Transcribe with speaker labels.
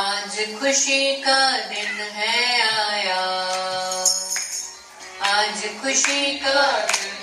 Speaker 1: आज खुशी का दिन है आया। आज खुशी का दिन